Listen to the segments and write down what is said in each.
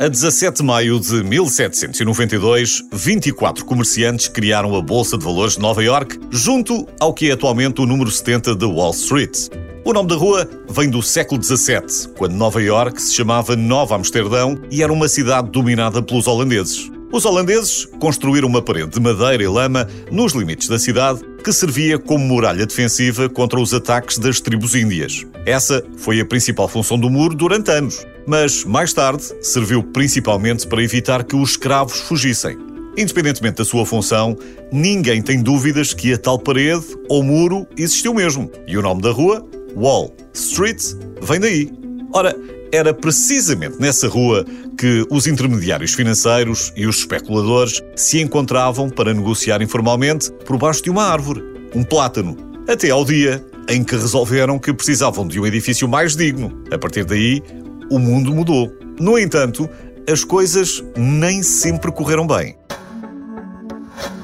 A 17 de maio de 1792, 24 comerciantes criaram a Bolsa de Valores de Nova York, junto ao que é atualmente o número 70 de Wall Street. O nome da rua vem do século XVII, quando Nova York se chamava Nova Amsterdão e era uma cidade dominada pelos holandeses. Os holandeses construíram uma parede de madeira e lama nos limites da cidade que servia como muralha defensiva contra os ataques das tribos índias. Essa foi a principal função do muro durante anos mas mais tarde serviu principalmente para evitar que os escravos fugissem. Independentemente da sua função, ninguém tem dúvidas que a tal parede ou muro existiu mesmo. E o nome da rua, Wall Street, vem daí. Ora, era precisamente nessa rua que os intermediários financeiros e os especuladores se encontravam para negociar informalmente por baixo de uma árvore, um plátano, até ao dia em que resolveram que precisavam de um edifício mais digno. A partir daí, o mundo mudou. No entanto, as coisas nem sempre correram bem.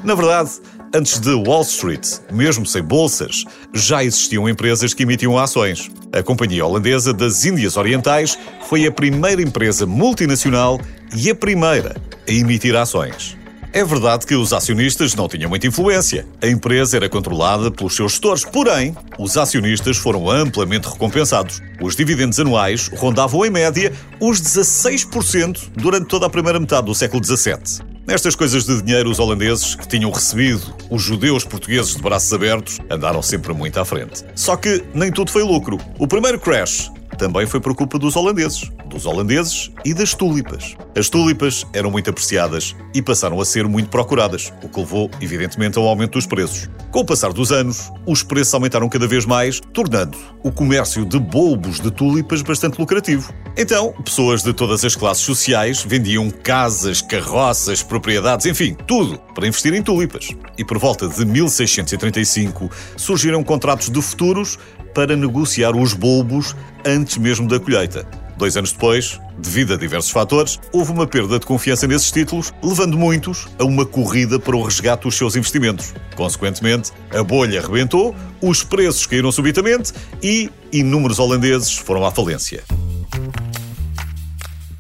Na verdade, antes de Wall Street, mesmo sem bolsas, já existiam empresas que emitiam ações. A Companhia Holandesa das Índias Orientais foi a primeira empresa multinacional e a primeira a emitir ações. É verdade que os acionistas não tinham muita influência. A empresa era controlada pelos seus gestores, porém, os acionistas foram amplamente recompensados. Os dividendos anuais rondavam, em média, os 16% durante toda a primeira metade do século XVII. Nestas coisas de dinheiro, os holandeses, que tinham recebido os judeus portugueses de braços abertos, andaram sempre muito à frente. Só que nem tudo foi lucro. O primeiro crash também foi por culpa dos holandeses. Dos holandeses e das tulipas. As tulipas eram muito apreciadas e passaram a ser muito procuradas, o que levou, evidentemente, ao aumento dos preços. Com o passar dos anos, os preços aumentaram cada vez mais, tornando o comércio de bulbos de tulipas bastante lucrativo. Então, pessoas de todas as classes sociais vendiam casas, carroças, propriedades, enfim, tudo para investir em tulipas. E por volta de 1635 surgiram contratos de futuros para negociar os bulbos antes mesmo da colheita. Dois anos depois, devido a diversos fatores, houve uma perda de confiança nesses títulos, levando muitos a uma corrida para o resgate dos seus investimentos. Consequentemente, a bolha arrebentou, os preços caíram subitamente e inúmeros holandeses foram à falência.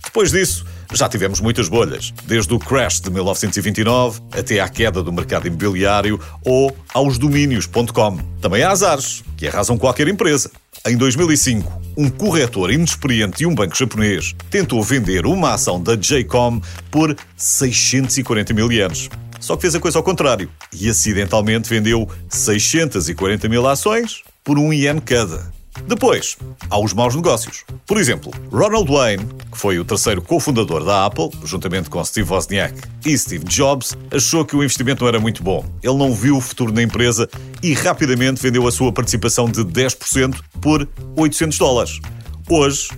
Depois disso, já tivemos muitas bolhas, desde o crash de 1929 até à queda do mercado imobiliário ou aos domínios.com. Também há azares, que arrasam qualquer empresa. Em 2005, um corretor inexperiente de um banco japonês tentou vender uma ação da Jcom por 640 mil ienes. Só que fez a coisa ao contrário e acidentalmente vendeu 640 mil ações por um iene cada. Depois, há os maus negócios. Por exemplo, Ronald Wayne, que foi o terceiro cofundador da Apple, juntamente com Steve Wozniak e Steve Jobs, achou que o investimento não era muito bom. Ele não viu o futuro na empresa e rapidamente vendeu a sua participação de 10% por 800 dólares. Hoje,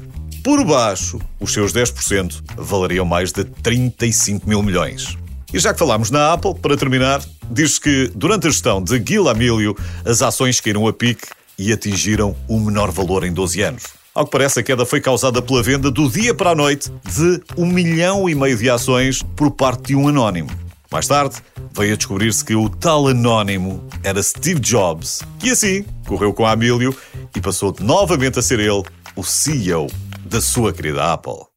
por baixo, os seus 10% valeriam mais de 35 mil milhões. E já que falámos na Apple, para terminar, diz que durante a gestão de Gil Amilio, as ações caíram a pique e atingiram o menor valor em 12 anos. Ao que parece, a queda foi causada pela venda do dia para a noite de um milhão e meio de ações por parte de um anónimo. Mais tarde, veio a descobrir-se que o tal anónimo era Steve Jobs, que assim correu com a Amílio e passou novamente a ser ele o CEO da sua querida Apple.